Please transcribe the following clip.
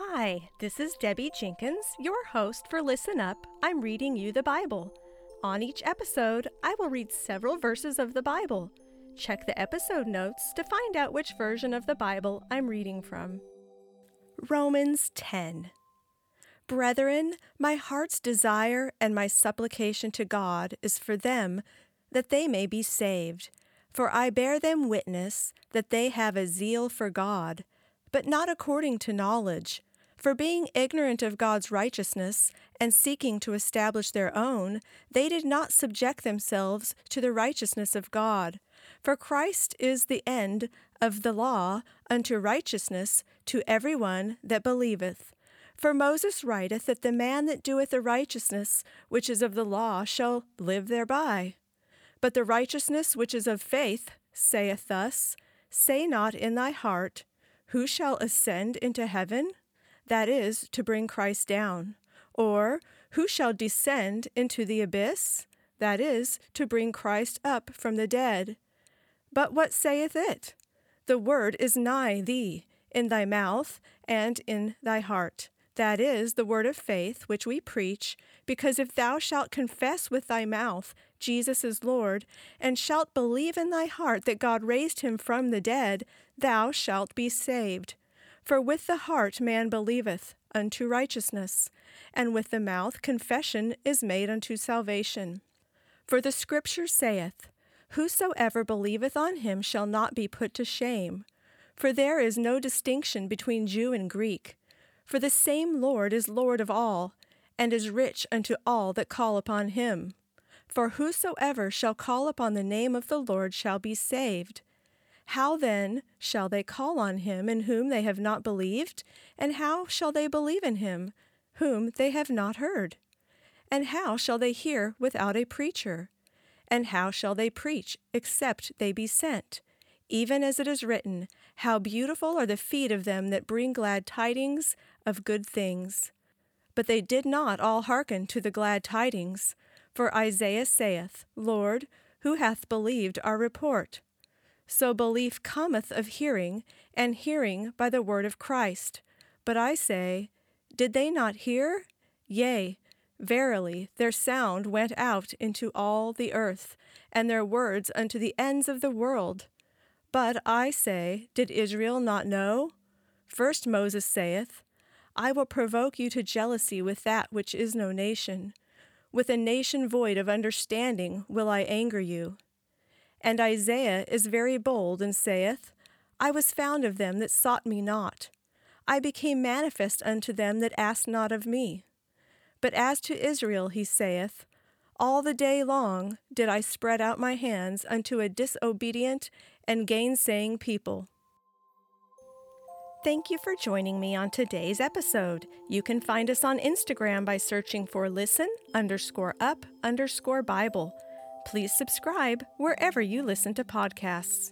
Hi, this is Debbie Jenkins, your host for Listen Up. I'm reading you the Bible. On each episode, I will read several verses of the Bible. Check the episode notes to find out which version of the Bible I'm reading from. Romans 10 Brethren, my heart's desire and my supplication to God is for them, that they may be saved. For I bear them witness that they have a zeal for God but not according to knowledge. For being ignorant of God's righteousness and seeking to establish their own, they did not subject themselves to the righteousness of God. For Christ is the end of the law unto righteousness to every one that believeth. For Moses writeth that the man that doeth the righteousness which is of the law shall live thereby. But the righteousness which is of faith saith thus Say not in thy heart, who shall ascend into heaven? That is, to bring Christ down. Or, Who shall descend into the abyss? That is, to bring Christ up from the dead. But what saith it? The word is nigh thee, in thy mouth and in thy heart. That is the word of faith which we preach, because if thou shalt confess with thy mouth Jesus is Lord, and shalt believe in thy heart that God raised him from the dead, thou shalt be saved. For with the heart man believeth unto righteousness, and with the mouth confession is made unto salvation. For the Scripture saith, Whosoever believeth on him shall not be put to shame. For there is no distinction between Jew and Greek for the same Lord is Lord of all, and is rich unto all that call upon him. For whosoever shall call upon the name of the Lord shall be saved. How then shall they call on him in whom they have not believed? And how shall they believe in him whom they have not heard? And how shall they hear without a preacher? And how shall they preach except they be sent? Even as it is written, How beautiful are the feet of them that bring glad tidings of good things. But they did not all hearken to the glad tidings. For Isaiah saith, Lord, who hath believed our report? So belief cometh of hearing, and hearing by the word of Christ. But I say, Did they not hear? Yea, verily, their sound went out into all the earth, and their words unto the ends of the world. But I say, Did Israel not know? First Moses saith, I will provoke you to jealousy with that which is no nation. With a nation void of understanding will I anger you. And Isaiah is very bold and saith, I was found of them that sought me not. I became manifest unto them that asked not of me. But as to Israel, he saith, All the day long did I spread out my hands unto a disobedient and gainsaying people. Thank you for joining me on today's episode. You can find us on Instagram by searching for listen underscore up underscore Bible. Please subscribe wherever you listen to podcasts.